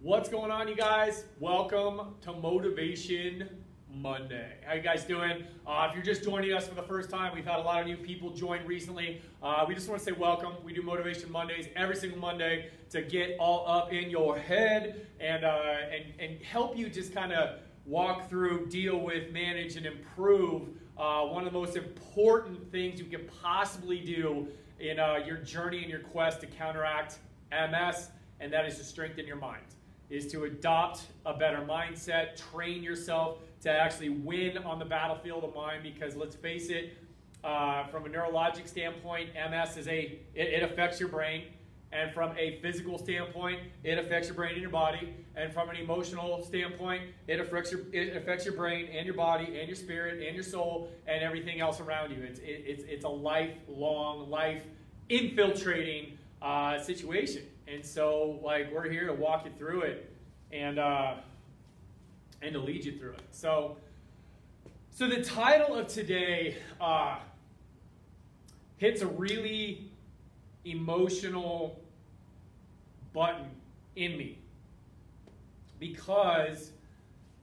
What's going on, you guys? Welcome to Motivation Monday. How you guys doing? Uh, if you're just joining us for the first time, we've had a lot of new people join recently. Uh, we just want to say welcome. We do Motivation Mondays every single Monday to get all up in your head and uh, and and help you just kind of walk through, deal with, manage, and improve uh, one of the most important things you can possibly do in uh, your journey and your quest to counteract MS, and that is to strengthen your mind. Is to adopt a better mindset, train yourself to actually win on the battlefield of mind. Because let's face it, uh, from a neurologic standpoint, MS is a it, it affects your brain. And from a physical standpoint, it affects your brain and your body. And from an emotional standpoint, it affects your it affects your brain and your body and your spirit and your soul and everything else around you. It's it, it's it's a lifelong, life infiltrating uh, situation. And so, like, we're here to walk you through it and uh, and to lead you through it. So, so the title of today uh, hits a really emotional button in me because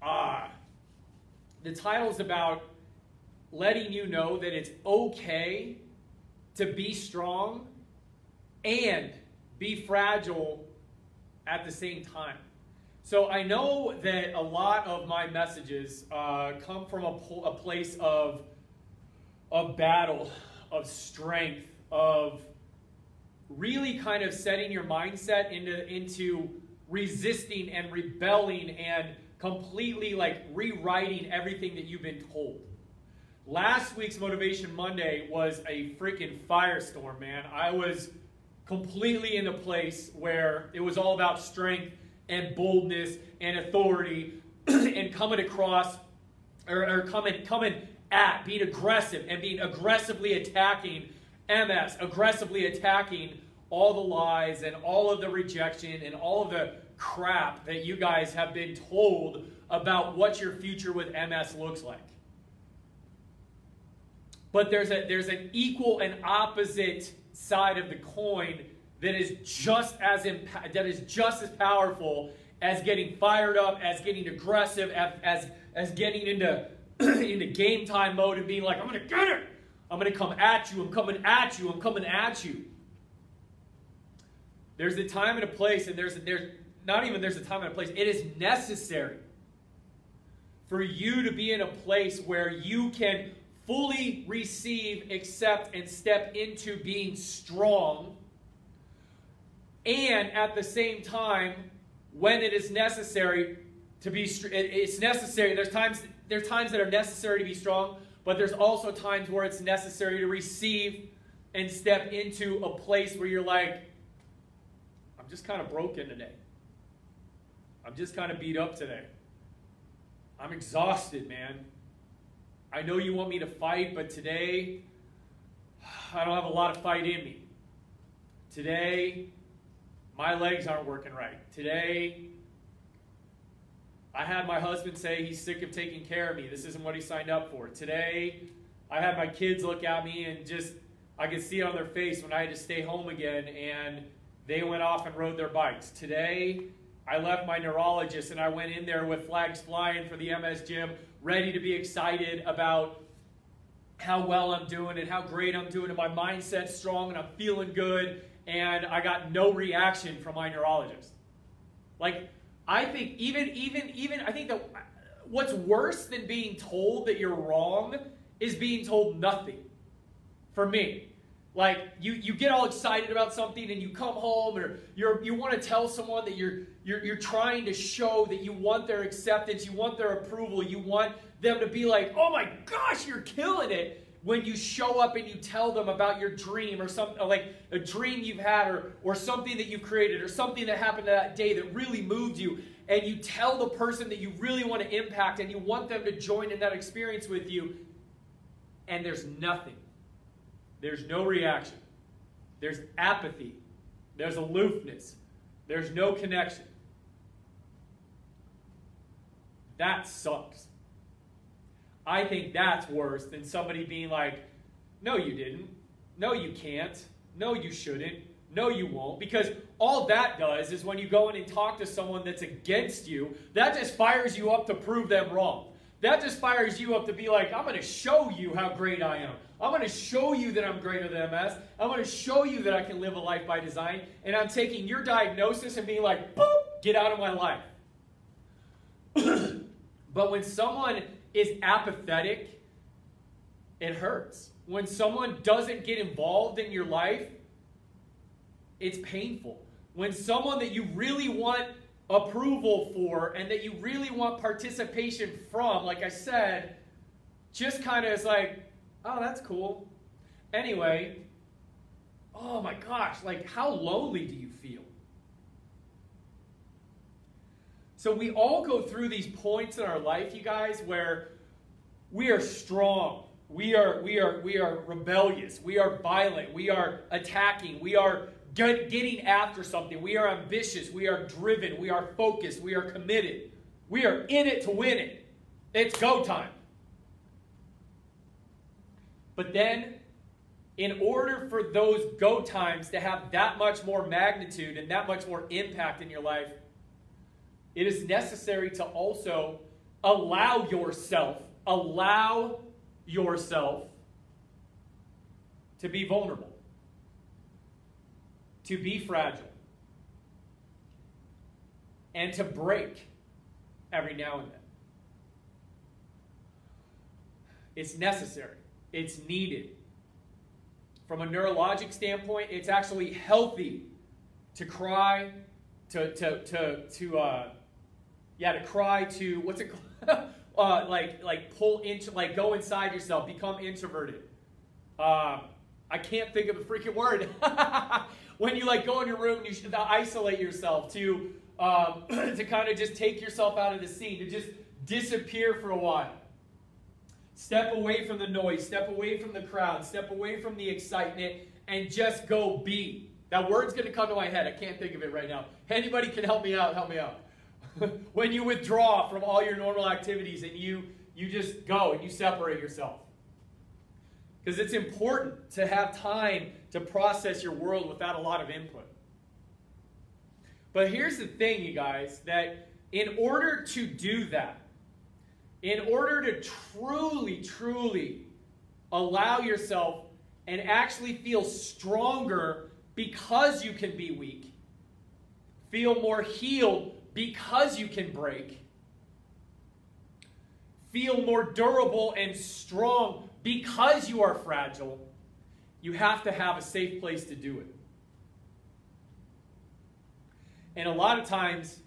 uh, the title is about letting you know that it's okay to be strong and be fragile at the same time. So I know that a lot of my messages uh, come from a, a place of, of battle, of strength, of really kind of setting your mindset into, into resisting and rebelling and completely like rewriting everything that you've been told. Last week's Motivation Monday was a freaking firestorm, man. I was completely in a place where it was all about strength and boldness and authority and coming across or, or coming coming at being aggressive and being aggressively attacking MS, aggressively attacking all the lies and all of the rejection and all of the crap that you guys have been told about what your future with MS looks like. But there's a there's an equal and opposite side of the coin that is just as that is just as powerful as getting fired up, as getting aggressive, as as, as getting into into game time mode and being like, I'm gonna get it. I'm gonna come at you. I'm coming at you. I'm coming at you. There's a time and a place, and there's there's not even there's a time and a place. It is necessary for you to be in a place where you can fully receive, accept, and step into being strong. And at the same time, when it is necessary to be, it's necessary. There's times there's times that are necessary to be strong, but there's also times where it's necessary to receive and step into a place where you're like, I'm just kind of broken today. I'm just kind of beat up today. I'm exhausted, man. I know you want me to fight, but today I don't have a lot of fight in me. Today, my legs aren't working right. Today, I had my husband say he's sick of taking care of me. This isn't what he signed up for. Today, I had my kids look at me and just, I could see it on their face when I had to stay home again and they went off and rode their bikes. Today, I left my neurologist and I went in there with flags flying for the MS gym ready to be excited about how well I'm doing and how great I'm doing, and my mindset's strong and I'm feeling good, and I got no reaction from my neurologist. Like, I think even, even, even, I think that what's worse than being told that you're wrong is being told nothing. For me, like you, you get all excited about something and you come home or you're, you want to tell someone that you're, you're, you're trying to show that you want their acceptance, you want their approval, you want them to be like, oh my gosh, you're killing it. When you show up and you tell them about your dream or something like a dream you've had or, or something that you've created or something that happened that day that really moved you, and you tell the person that you really want to impact and you want them to join in that experience with you, and there's nothing there's no reaction. There's apathy. There's aloofness. There's no connection. That sucks. I think that's worse than somebody being like, no, you didn't. No, you can't. No, you shouldn't. No, you won't. Because all that does is when you go in and talk to someone that's against you, that just fires you up to prove them wrong. That just fires you up to be like, I'm going to show you how great I am. I'm going to show you that I'm greater than MS. I'm going to show you that I can live a life by design. And I'm taking your diagnosis and being like, boop, get out of my life. but when someone is apathetic, it hurts. When someone doesn't get involved in your life, it's painful. When someone that you really want approval for and that you really want participation from, like I said, just kind of is like, oh, that's cool. Anyway, oh my gosh, like how lonely do you feel? So we all go through these points in our life, you guys, where we are strong. We are, we are, we are rebellious. We are violent. We are attacking. We are get, getting after something. We are ambitious. We are driven. We are focused. We are committed. We are in it to win it. It's go time. But then, in order for those go times to have that much more magnitude and that much more impact in your life, it is necessary to also allow yourself, allow yourself to be vulnerable, to be fragile, and to break every now and then. It's necessary, it's needed. From a neurologic standpoint, it's actually healthy to cry, to, to, to, to uh, yeah, to cry, to, what's it called? uh, like like pull into like go inside yourself, become introverted. Uh, I can't think of a freaking word. when you like go in your room you should isolate yourself to um, to kind of just take yourself out of the scene, to just disappear for a while. Step away from the noise, step away from the crowd, step away from the excitement, and just go be. That word's going to come to my head. I can't think of it right now. Anybody can help me out, help me out. when you withdraw from all your normal activities and you, you just go and you separate yourself. Because it's important to have time to process your world without a lot of input. But here's the thing, you guys, that in order to do that, in order to truly, truly allow yourself and actually feel stronger because you can be weak, feel more healed because you can break. Feel more durable and strong because you are fragile. You have to have a safe place to do it. And a lot of times,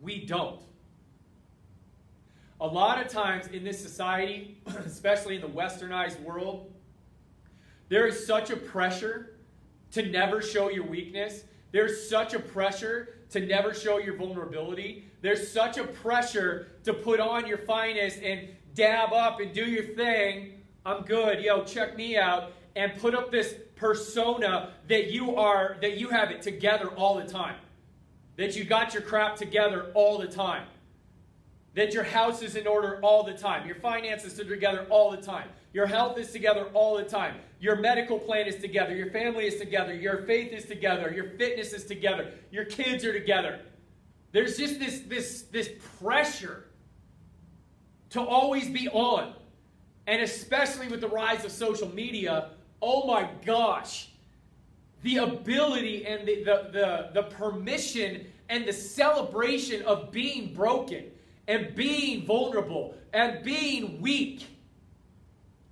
we don't. A lot of times in this society, especially in the westernized world, there is such a pressure to never show your weakness. There's such a pressure to never show your vulnerability. There's such a pressure to put on your finest and dab up and do your thing. I'm good. Yo, check me out. And put up this persona that you are, that you have it together all the time. That you got your crap together all the time. That your house is in order all the time. Your finances are together all the time. Your health is together all the time. Your medical plan is together. Your family is together. Your faith is together. Your fitness is together. Your kids are together. There's just this, this, this pressure to always be on. And especially with the rise of social media, oh my gosh, the ability and the, the, the, the permission and the celebration of being broken and being vulnerable and being weak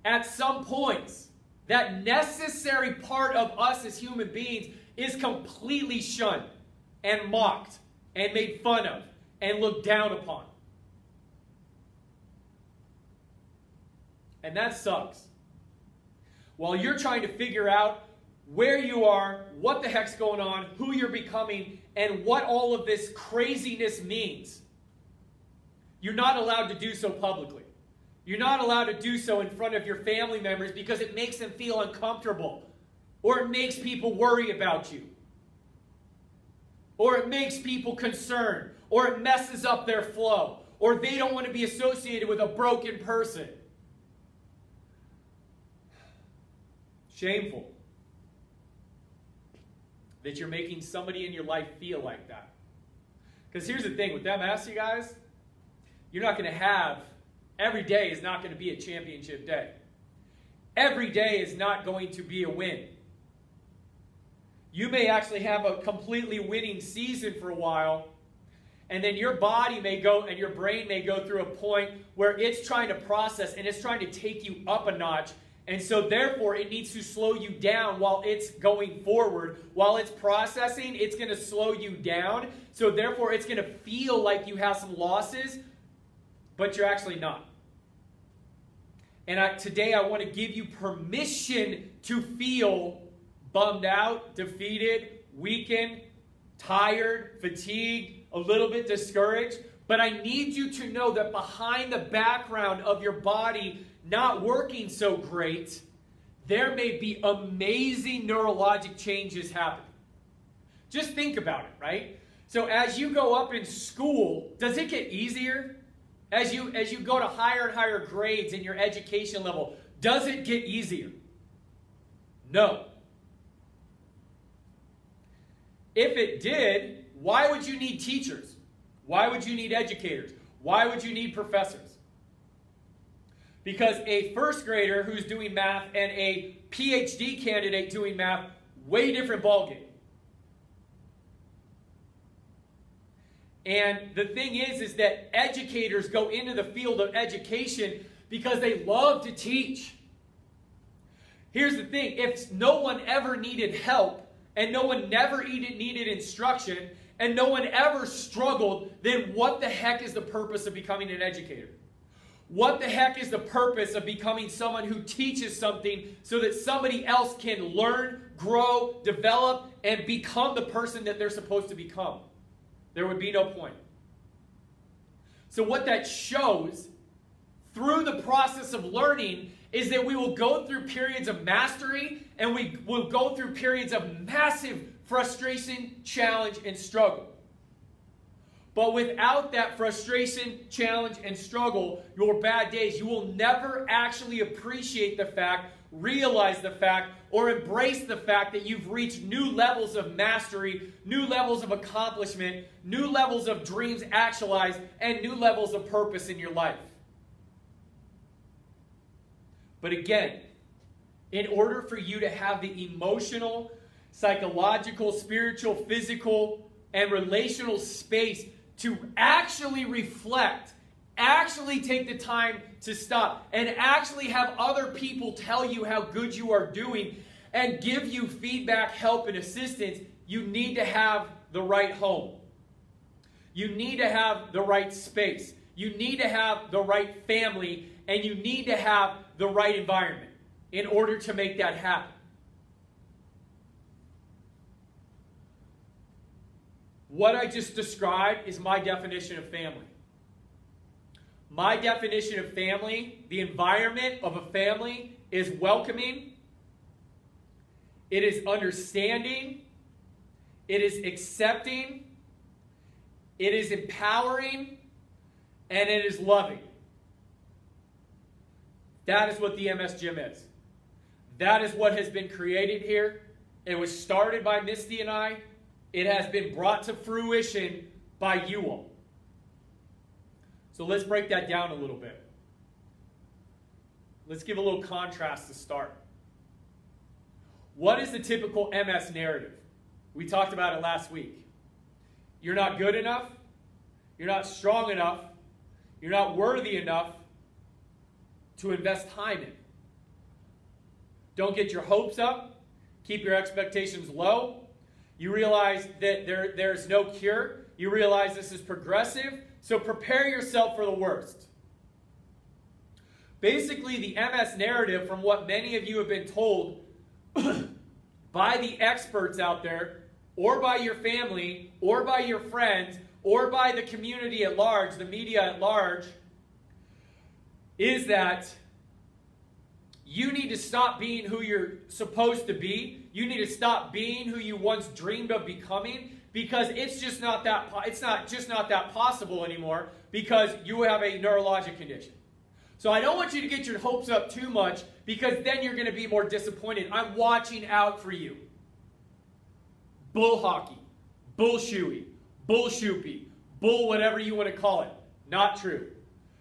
at some points, that necessary part of us as human beings is completely shunned and mocked and made fun of and looked down upon. And that sucks. While you're trying to figure out where you are, what the heck's going on, who you're becoming, and what all of this craziness means, you're not allowed to do so publicly. You're not allowed to do so in front of your family members because it makes them feel uncomfortable, or it makes people worry about you, or it makes people concerned, or it messes up their flow, or they don't want to be associated with a broken person. Shameful. that you're making somebody in your life feel like that. Because here's the thing with MS, you guys, you're not going to have, every day is not going to be a championship day. Every day is not going to be a win. You may actually have a completely winning season for a while, and then your body may go and your brain may go through a point where it's trying to process and it's trying to take you up a notch and so, therefore, it needs to slow you down while it's going forward. While it's processing, it's going to slow you down. So, therefore, it's going to feel like you have some losses, but you're actually not. And I, today, I want to give you permission to feel bummed out, defeated, weakened, tired, fatigued, a little bit discouraged. But I need you to know that behind the background of your body, not working so great, there may be amazing neurologic changes happening. Just think about it, right? So as you go up in school, does it get easier? As you as you go to higher and higher grades in your education level, does it get easier? No. If it did, why would you need teachers? Why would you need educators? Why would you need professors? Because a first grader who's doing math and a PhD candidate doing math, way different ballgame. And the thing is, is that educators go into the field of education because they love to teach. Here's the thing if no one ever needed help, and no one never needed instruction, and no one ever struggled, then what the heck is the purpose of becoming an educator? What the heck is the purpose of becoming someone who teaches something so that somebody else can learn, grow, develop, and become the person that they're supposed to become? There would be no point. So, what that shows through the process of learning is that we will go through periods of mastery and we will go through periods of massive frustration, challenge, and struggle. But without that frustration, challenge, and struggle, your bad days, you will never actually appreciate the fact, realize the fact, or embrace the fact that you've reached new levels of mastery, new levels of accomplishment, new levels of dreams actualized, and new levels of purpose in your life. But again, in order for you to have the emotional, psychological, spiritual, physical, and relational space to actually reflect, actually take the time to stop, and actually have other people tell you how good you are doing and give you feedback, help, and assistance, you need to have the right home. You need to have the right space. You need to have the right family, and you need to have the right environment in order to make that happen. What I just described is my definition of family. My definition of family, the environment of a family, is welcoming, it is understanding, it is accepting, it is empowering, and it is loving. That is what the MS Gym is. That is what has been created here. It was started by Misty and I. It has been brought to fruition by you all. So let's break that down a little bit. Let's give a little contrast to start. What is the typical MS narrative? We talked about it last week. You're not good enough. You're not strong enough. You're not worthy enough to invest time in. Don't get your hopes up. Keep your expectations low. You realize that there, there's no cure. You realize this is progressive. So prepare yourself for the worst. Basically, the MS narrative, from what many of you have been told by the experts out there, or by your family, or by your friends, or by the community at large, the media at large, is that you need to stop being who you're supposed to be. You need to stop being who you once dreamed of becoming because it's just not that it's not just not that possible anymore because you have a neurologic condition. So I don't want you to get your hopes up too much because then you're going to be more disappointed. I'm watching out for you. bull hockey, bull shoey, bull shoopy, bull whatever you want to call it. Not true.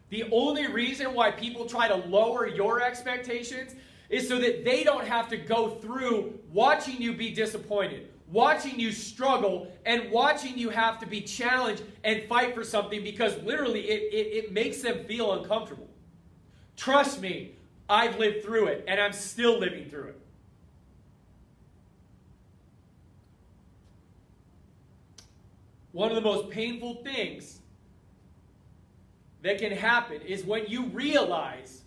The only reason why people try to lower your expectations is so that they don't have to go through watching you be disappointed, watching you struggle, and watching you have to be challenged and fight for something because literally it, it, it makes them feel uncomfortable. Trust me, I've lived through it and I'm still living through it. One of the most painful things that can happen is when you realize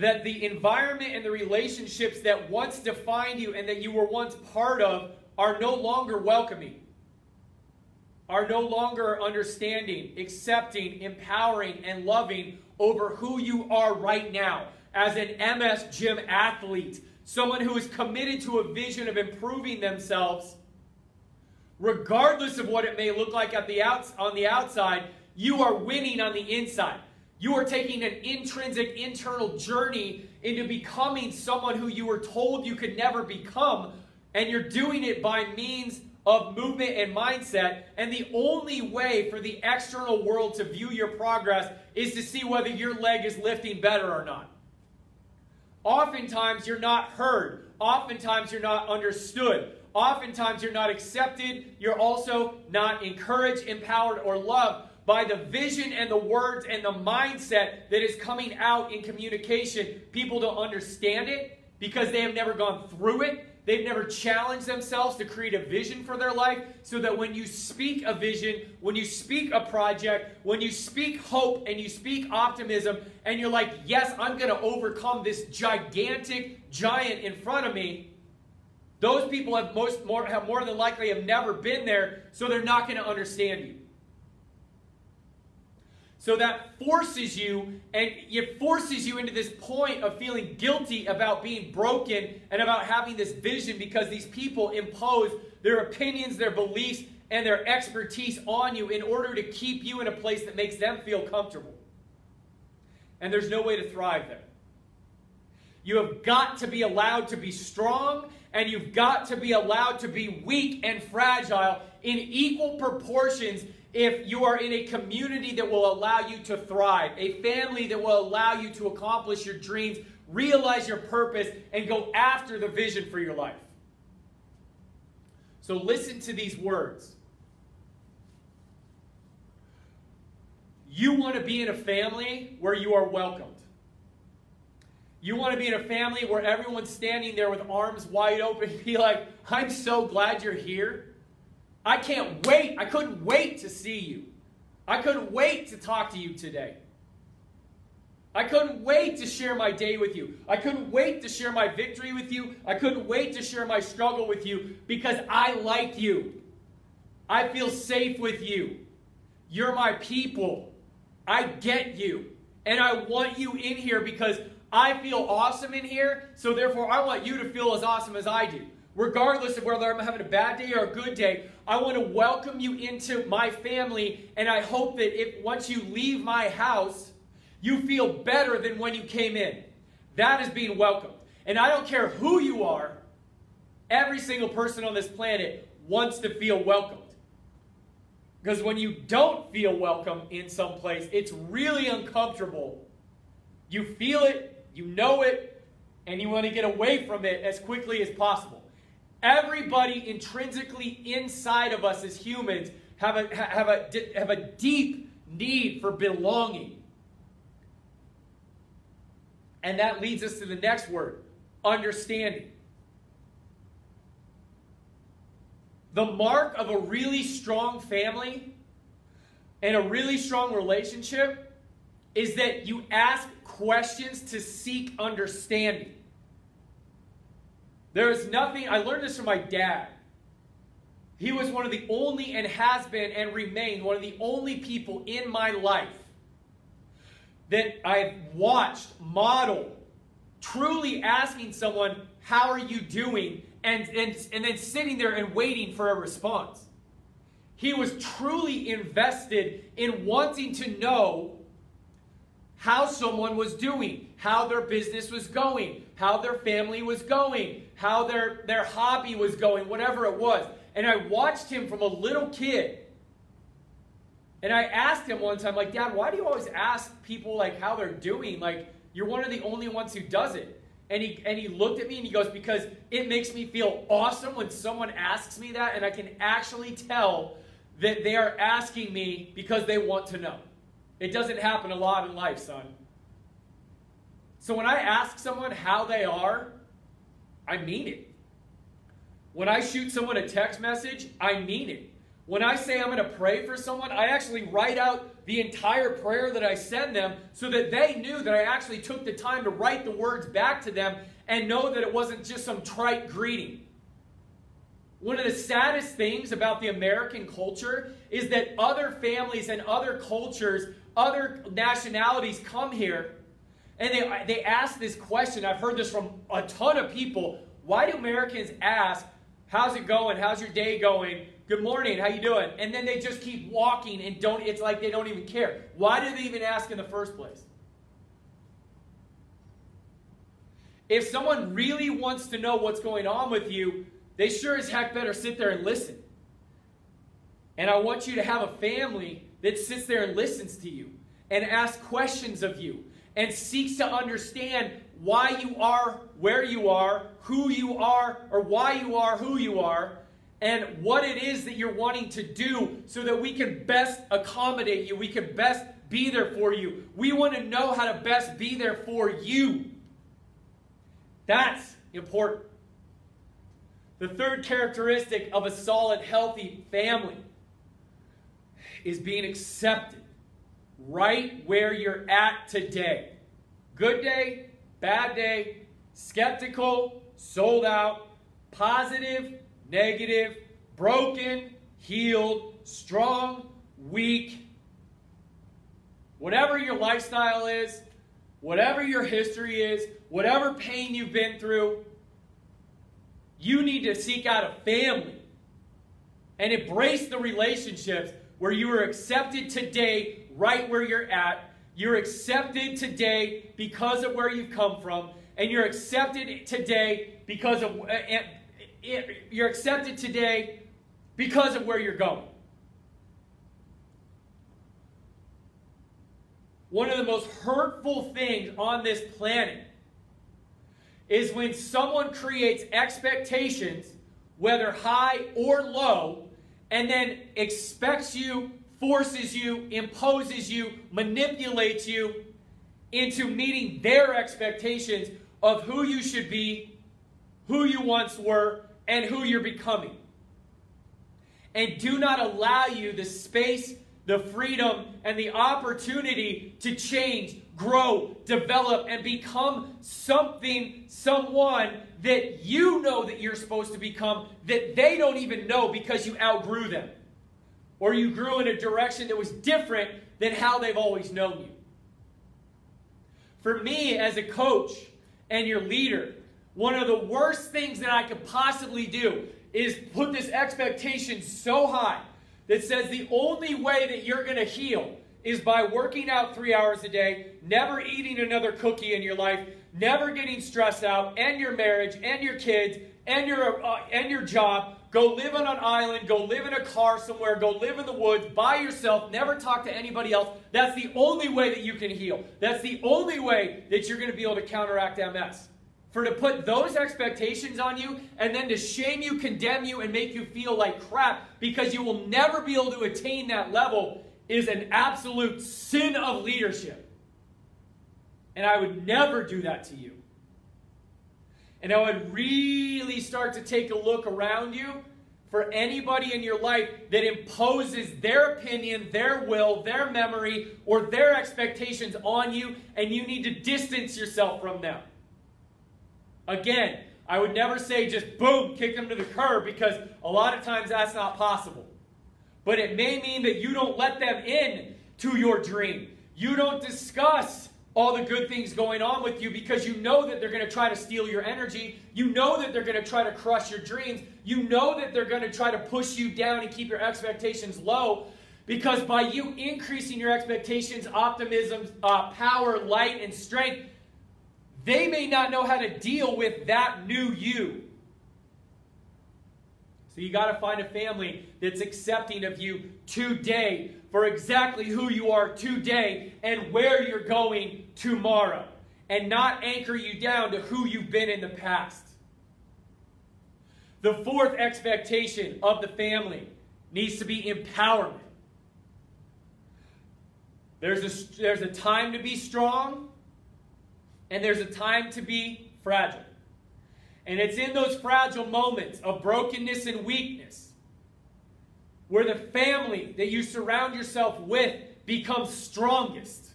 that the environment and the relationships that once defined you and that you were once part of are no longer welcoming, are no longer understanding, accepting, empowering, and loving over who you are right now as an MS gym athlete, someone who is committed to a vision of improving themselves, regardless of what it may look like at the outs- on the outside, you are winning on the inside. You are taking an intrinsic internal journey into becoming someone who you were told you could never become, and you're doing it by means of movement and mindset. And the only way for the external world to view your progress is to see whether your leg is lifting better or not. Oftentimes, you're not heard. Oftentimes, you're not understood. Oftentimes, you're not accepted. You're also not encouraged, empowered, or loved by the vision and the words and the mindset that is coming out in communication. People don't understand it because they have never gone through it. They've never challenged themselves to create a vision for their life so that when you speak a vision, when you speak a project, when you speak hope and you speak optimism, and you're like, yes, I'm going to overcome this gigantic giant in front of me, those people have most more have more than likely have never been there, so they're not going to understand you. So that forces you, and it forces you into this point of feeling guilty about being broken and about having this vision because these people impose their opinions, their beliefs, and their expertise on you in order to keep you in a place that makes them feel comfortable. And there's no way to thrive there. You have got to be allowed to be strong, and you've got to be allowed to be weak and fragile in equal proportions if you are in a community that will allow you to thrive, a family that will allow you to accomplish your dreams, realize your purpose, and go after the vision for your life. So listen to these words. You want to be in a family where you are welcomed. You want to be in a family where everyone's standing there with arms wide open, be like, I'm so glad you're here. I can't wait. I couldn't wait to see you. I couldn't wait to talk to you today. I couldn't wait to share my day with you. I couldn't wait to share my victory with you. I couldn't wait to share my struggle with you because I like you. I feel safe with you. You're my people. I get you. And I want you in here because I feel awesome in here. So therefore, I want you to feel as awesome as I do regardless of whether I'm having a bad day or a good day, I want to welcome you into my family. And I hope that if once you leave my house, you feel better than when you came in. That is being welcomed. And I don't care who you are, every single person on this planet wants to feel welcomed. Because when you don't feel welcome in some place, it's really uncomfortable. You feel it, you know it, and you want to get away from it as quickly as possible. Everybody intrinsically inside of us as humans have a, have a, have a deep need for belonging. And that leads us to the next word understanding. The mark of a really strong family and a really strong relationship is that you ask questions to seek understanding. There is nothing, I learned this from my dad. He was one of the only, and has been and remained one of the only people in my life that I've watched model truly asking someone, How are you doing? And, and, and then sitting there and waiting for a response. He was truly invested in wanting to know how someone was doing, how their business was going, how their family was going, how their, their hobby was going, whatever it was. And I watched him from a little kid. And I asked him one time, like, Dad, why do you always ask people like how they're doing? Like, you're one of the only ones who does it. And he and he looked at me and he goes, Because it makes me feel awesome when someone asks me that, and I can actually tell that they are asking me because they want to know. It doesn't happen a lot in life, son. So when I ask someone how they are, I mean it. When I shoot someone a text message, I mean it. When I say I'm going to pray for someone, I actually write out the entire prayer that I send them so that they knew that I actually took the time to write the words back to them and know that it wasn't just some trite greeting. One of the saddest things about the American culture is that other families and other cultures, other nationalities come here and they, they ask this question. I've heard this from a ton of people. Why do Americans ask, how's it going? How's your day going? Good morning, how you doing? And then they just keep walking and don't, it's like they don't even care. Why do they even ask in the first place? If someone really wants to know what's going on with you, they sure as heck better sit there and listen. And I want you to have a family that sits there and listens to you and asks questions of you and seeks to understand why you are where you are, who you are, or why you are who you are, and what it is that you're wanting to do so that we can best accommodate you. We can best be there for you. We want to know how to best be there for you. That's important. The third characteristic of a solid, healthy family is being accepted right where you're at today. Good day, bad day, skeptical, sold out, positive, negative, broken, healed, strong, weak. Whatever your lifestyle is, whatever your history is, whatever pain you've been through, you need to seek out a family and embrace the relationships where you are accepted today, right where you're at. You're accepted today because of where you've come from, and you're accepted today because of uh, you're accepted today because of where you're going. One of the most hurtful things on this planet is when someone creates expectations, whether high or low, and then expects you, forces you, imposes you, manipulates you into meeting their expectations of who you should be, who you once were, and who you're becoming. And do not allow you the space, the freedom, and the opportunity to change grow, develop, and become something, someone that you know that you're supposed to become that they don't even know because you outgrew them. Or you grew in a direction that was different than how they've always known you. For me, as a coach and your leader, one of the worst things that I could possibly do is put this expectation so high that says the only way that you're going to heal is by working out three hours a day, never eating another cookie in your life, never getting stressed out, and your marriage, and your kids, and your uh, and your job. Go live on an island. Go live in a car somewhere. Go live in the woods by yourself. Never talk to anybody else. That's the only way that you can heal. That's the only way that you're going to be able to counteract MS. For to put those expectations on you and then to shame you, condemn you, and make you feel like crap because you will never be able to attain that level is an absolute sin of leadership. And I would never do that to you. And I would really start to take a look around you for anybody in your life that imposes their opinion, their will, their memory, or their expectations on you, and you need to distance yourself from them. Again, I would never say just boom, kick them to the curb because a lot of times that's not possible but it may mean that you don't let them in to your dream. You don't discuss all the good things going on with you because you know that they're going to try to steal your energy. You know that they're going to try to crush your dreams. You know that they're going to try to push you down and keep your expectations low. Because by you increasing your expectations, optimism, uh, power, light, and strength, they may not know how to deal with that new you. So you got to find a family that's accepting of you today for exactly who you are today and where you're going tomorrow, and not anchor you down to who you've been in the past. The fourth expectation of the family needs to be empowerment. There's a, there's a time to be strong, and there's a time to be fragile. And it's in those fragile moments of brokenness and weakness where the family that you surround yourself with becomes strongest.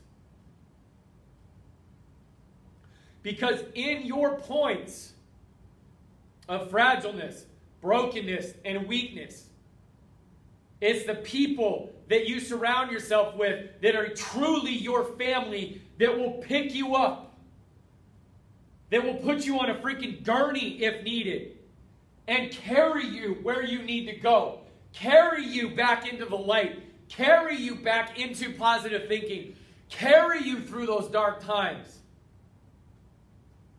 Because in your points of fragileness, brokenness, and weakness, it's the people that you surround yourself with that are truly your family that will pick you up, that will put you on a freaking gurney if needed, and carry you where you need to go, carry you back into the light, carry you back into positive thinking, carry you through those dark times.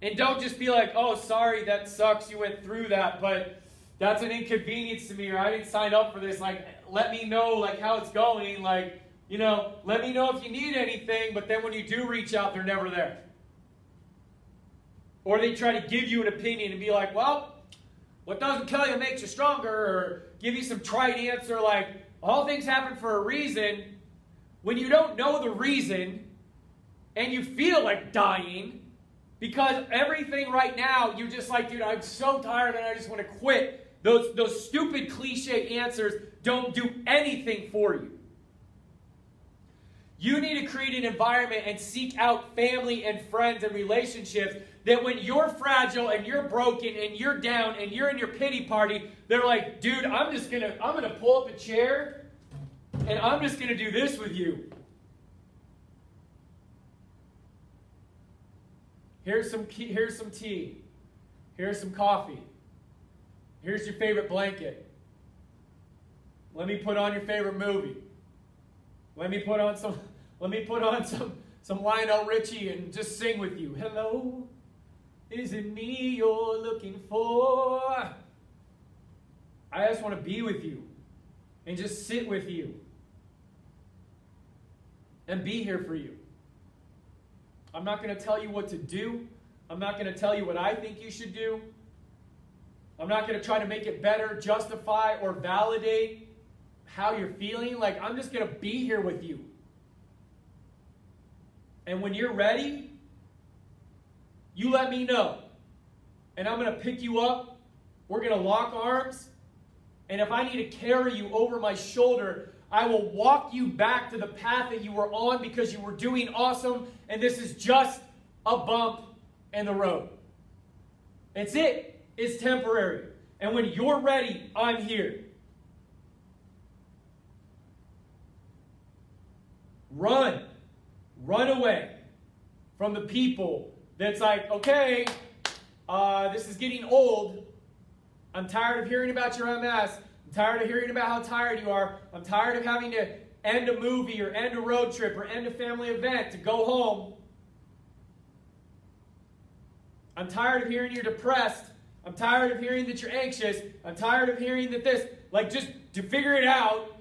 And don't just be like, oh, sorry, that sucks, you went through that, but that's an inconvenience to me, or I didn't sign up for this. Like, let me know like how it's going. Like, you know, let me know if you need anything, but then when you do reach out, they're never there. Or they try to give you an opinion and be like, well, what doesn't kill you makes you stronger, or give you some trite answer like, all things happen for a reason. When you don't know the reason and you feel like dying, because everything right now, you're just like, dude, I'm so tired and I just want to quit. Those, those stupid cliche answers don't do anything for you. You need to create an environment and seek out family and friends and relationships that when you're fragile and you're broken and you're down and you're in your pity party, they're like, dude, I'm just gonna, I'm gonna pull up a chair and I'm just gonna do this with you. Here's some, here's some tea. Here's some coffee. Here's your favorite blanket. Let me put on your favorite movie. Let me put on some let me put on some some Lionel Richie and just sing with you. Hello, is it me you're looking for? I just want to be with you and just sit with you and be here for you. I'm not going to tell you what to do. I'm not going to tell you what I think you should do. I'm not going to try to make it better, justify, or validate how you're feeling. Like, I'm just going to be here with you. And when you're ready, you let me know. And I'm going to pick you up. We're going to lock arms. And if I need to carry you over my shoulder, I will walk you back to the path that you were on because you were doing awesome. And this is just a bump in the road. It's it. it is temporary. And when you're ready, I'm here. Run. Run away from the people that's like, okay, uh, this is getting old. I'm tired of hearing about your MS. I'm tired of hearing about how tired you are. I'm tired of having to end a movie or end a road trip or end a family event to go home. I'm tired of hearing you're depressed. I'm tired of hearing that you're anxious. I'm tired of hearing that this. Like, just to figure it out.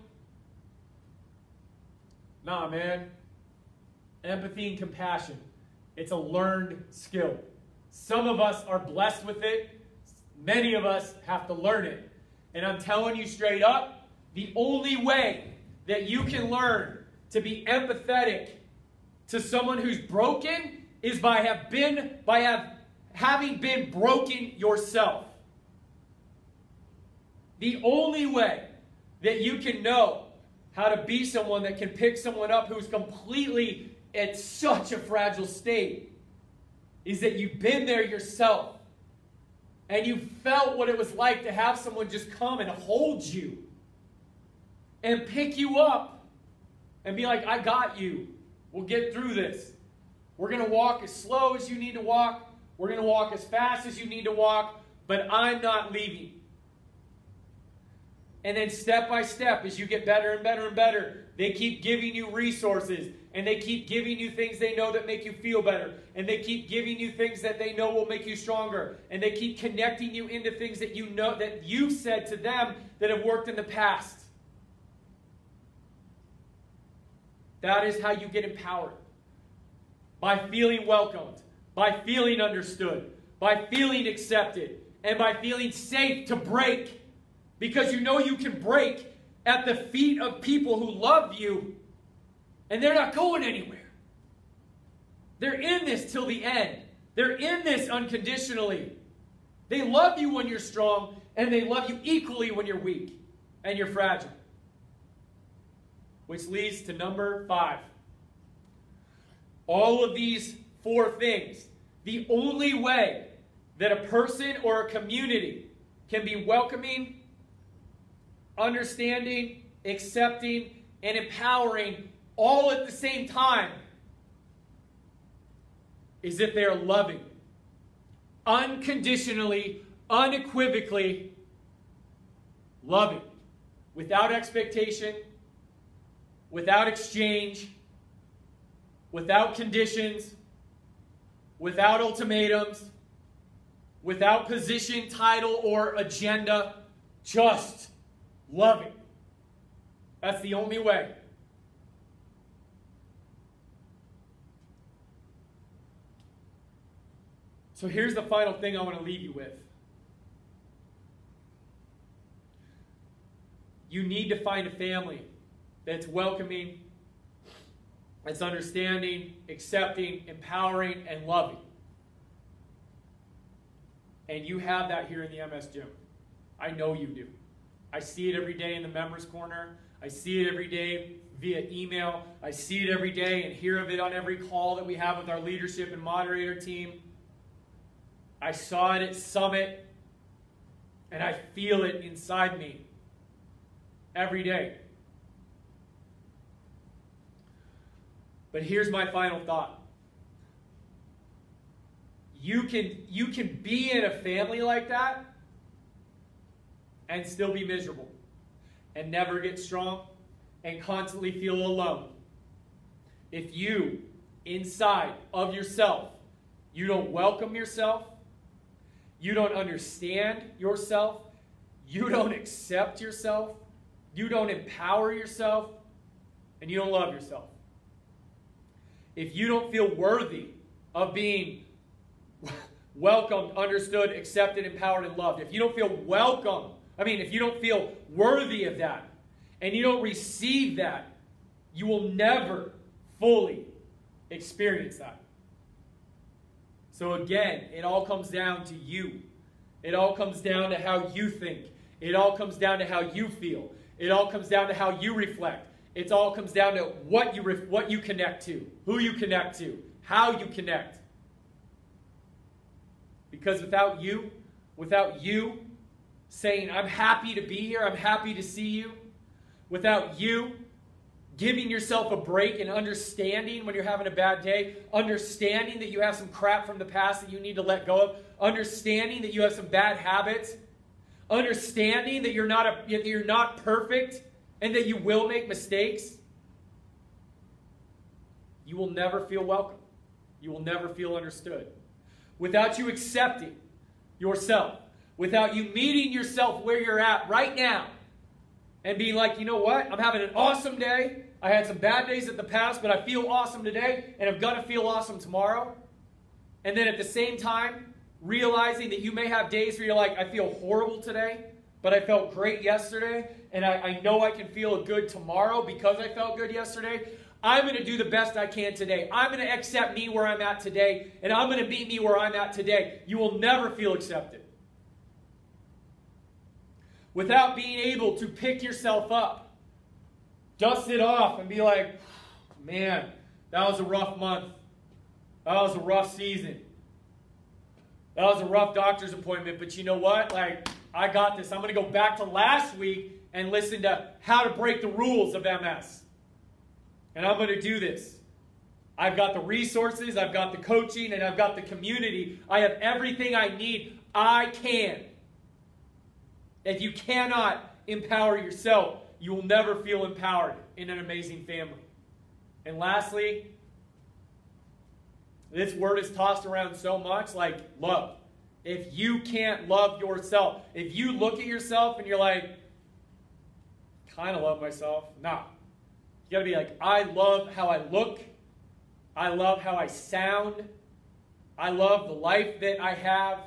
Nah, man. Empathy and compassion. It's a learned skill. Some of us are blessed with it. Many of us have to learn it. And I'm telling you straight up, the only way that you can learn to be empathetic to someone who's broken is by have been by have having been broken yourself. The only way that you can know how to be someone that can pick someone up who's completely at such a fragile state is that you've been there yourself and you felt what it was like to have someone just come and hold you and pick you up and be like, I got you. We'll get through this. We're going to walk as slow as you need to walk. We're going to walk as fast as you need to walk, but I'm not leaving. And then step by step, as you get better and better and better, they keep giving you resources and they keep giving you things they know that make you feel better. And they keep giving you things that they know will make you stronger. And they keep connecting you into things that you know that you've said to them that have worked in the past. That is how you get empowered. By feeling welcomed, by feeling understood, by feeling accepted, and by feeling safe to break. Because you know you can break at the feet of people who love you and they're not going anywhere. They're in this till the end. They're in this unconditionally. They love you when you're strong, and they love you equally when you're weak and you're fragile. Which leads to number five. All of these four things, the only way that a person or a community can be welcoming, understanding, accepting, and empowering all at the same time is if they are loving, unconditionally, unequivocally loving, without expectation, without exchange, without conditions, without ultimatums, without position, title, or agenda, just loving. That's the only way. So here's the final thing I want to leave you with. You need to find a family that's welcoming, that's understanding, accepting, empowering, and loving. And you have that here in the MS gym. I know you do. I see it every day in the members' corner. I see it every day via email. I see it every day and hear of it on every call that we have with our leadership and moderator team. I saw it at Summit, and I feel it inside me every day. But here's my final thought. You can, you can be in a family like that and still be miserable and never get strong and constantly feel alone. If you, inside of yourself, you don't welcome yourself, you don't understand yourself, you don't accept yourself, you don't empower yourself, and you don't love yourself. If you don't feel worthy of being welcomed, understood, accepted, empowered, and loved, if you don't feel welcome, I mean, if you don't feel worthy of that, and you don't receive that, you will never fully experience that. So again, it all comes down to you. It all comes down to how you think. It all comes down to how you feel. It all comes down to how you reflect. It all comes down to what you ref- what you connect to, who you connect to, how you connect. Because without you, without you saying, I'm happy to be here, I'm happy to see you, without you giving yourself a break and understanding when you're having a bad day, understanding that you have some crap from the past that you need to let go of, understanding that you have some bad habits, understanding that you're not a, that you're not perfect and that you will make mistakes, you will never feel welcome. You will never feel understood. Without you accepting yourself, without you meeting yourself where you're at right now, and being like, you know what? I'm having an awesome day. I had some bad days at the past, but I feel awesome today, and I'm going to feel awesome tomorrow. And then at the same time, realizing that you may have days where you're like, I feel horrible today, but I felt great yesterday, and I, I know I can feel good tomorrow because I felt good yesterday. I'm going to do the best I can today. I'm going to accept me where I'm at today, and I'm going to meet me where I'm at today. You will never feel accepted without being able to pick yourself up, dust it off, and be like, man, that was a rough month. That was a rough season. That was a rough doctor's appointment, but you know what? Like, I got this. I'm going to go back to last week and listen to how to break the rules of MS. And I'm going to do this. I've got the resources, I've got the coaching, and I've got the community. I have everything I need. I can. If you cannot empower yourself, you will never feel empowered in an amazing family. And lastly, this word is tossed around so much like love. If you can't love yourself, if you look at yourself and you're like, kind of love myself, nah. You gotta be like, I love how I look, I love how I sound, I love the life that I have.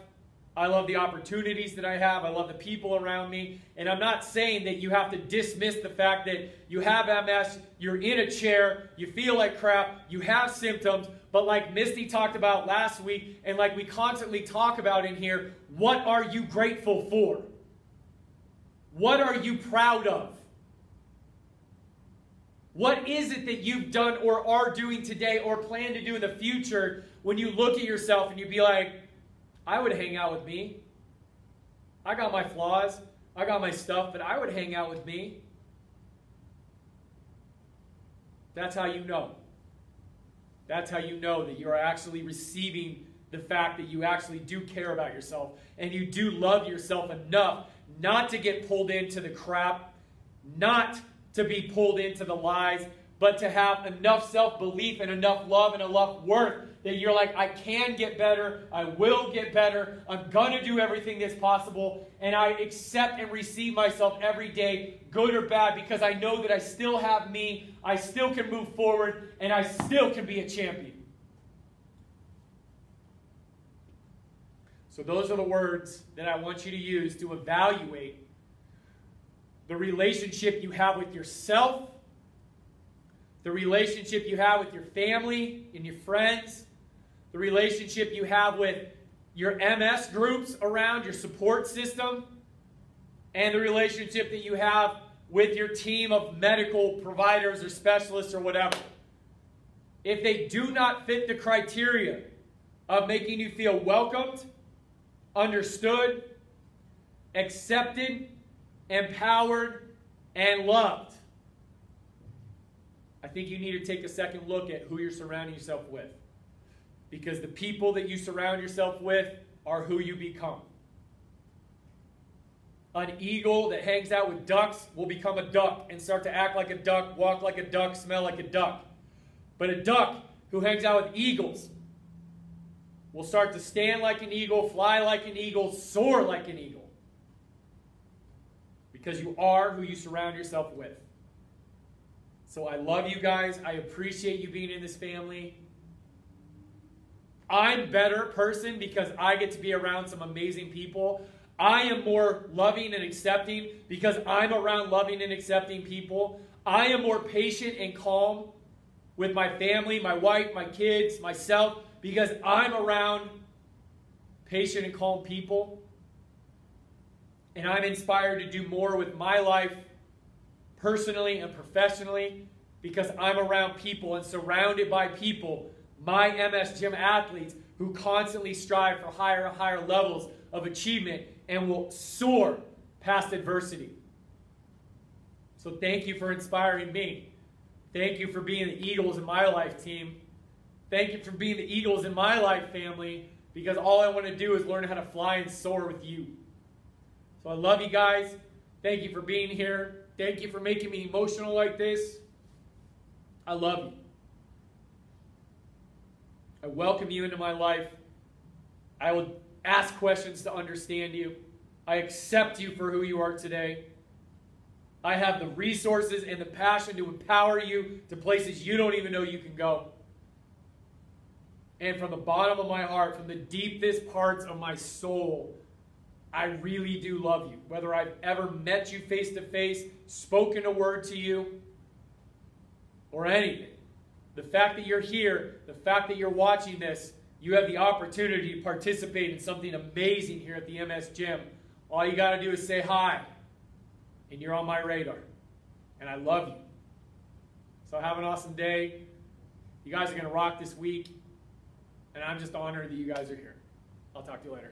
I love the opportunities that I have. I love the people around me. And I'm not saying that you have to dismiss the fact that you have MS, you're in a chair, you feel like crap, you have symptoms. But like Misty talked about last week, and like we constantly talk about in here, what are you grateful for? What are you proud of? What is it that you've done or are doing today or plan to do in the future when you look at yourself and you be like, I would hang out with me. I got my flaws, I got my stuff, but I would hang out with me. That's how you know. That's how you know that you're actually receiving the fact that you actually do care about yourself and you do love yourself enough not to get pulled into the crap, not to be pulled into the lies, but to have enough self belief and enough love and enough worth that you're like, I can get better, I will get better, I'm gonna do everything that's possible, and I accept and receive myself every day, good or bad, because I know that I still have me, I still can move forward, and I still can be a champion. So, those are the words that I want you to use to evaluate the relationship you have with yourself, the relationship you have with your family and your friends, the relationship you have with your MS groups around your support system, and the relationship that you have with your team of medical providers or specialists or whatever. If they do not fit the criteria of making you feel welcomed, understood, accepted, empowered, and loved, I think you need to take a second look at who you're surrounding yourself with because the people that you surround yourself with are who you become. An eagle that hangs out with ducks will become a duck and start to act like a duck, walk like a duck, smell like a duck. But a duck who hangs out with eagles will start to stand like an eagle, fly like an eagle, soar like an eagle. Because you are who you surround yourself with. So I love you guys. I appreciate you being in this family. I'm better person because I get to be around some amazing people. I am more loving and accepting because I'm around loving and accepting people. I am more patient and calm with my family, my wife, my kids, myself because I'm around patient and calm people. And I'm inspired to do more with my life personally and professionally because I'm around people and surrounded by people my MS Gym athletes who constantly strive for higher and higher levels of achievement and will soar past adversity. So thank you for inspiring me. Thank you for being the Eagles in my life team. Thank you for being the Eagles in my life family because all I want to do is learn how to fly and soar with you. So I love you guys. Thank you for being here. Thank you for making me emotional like this. I love you. I welcome you into my life. I will ask questions to understand you. I accept you for who you are today. I have the resources and the passion to empower you to places you don't even know you can go. And from the bottom of my heart, from the deepest parts of my soul, I really do love you. Whether I've ever met you face to face, spoken a word to you, or anything. The fact that you're here, the fact that you're watching this, you have the opportunity to participate in something amazing here at the MS Gym. All you got to do is say hi, and you're on my radar. And I love you. So have an awesome day. You guys are going to rock this week, and I'm just honored that you guys are here. I'll talk to you later.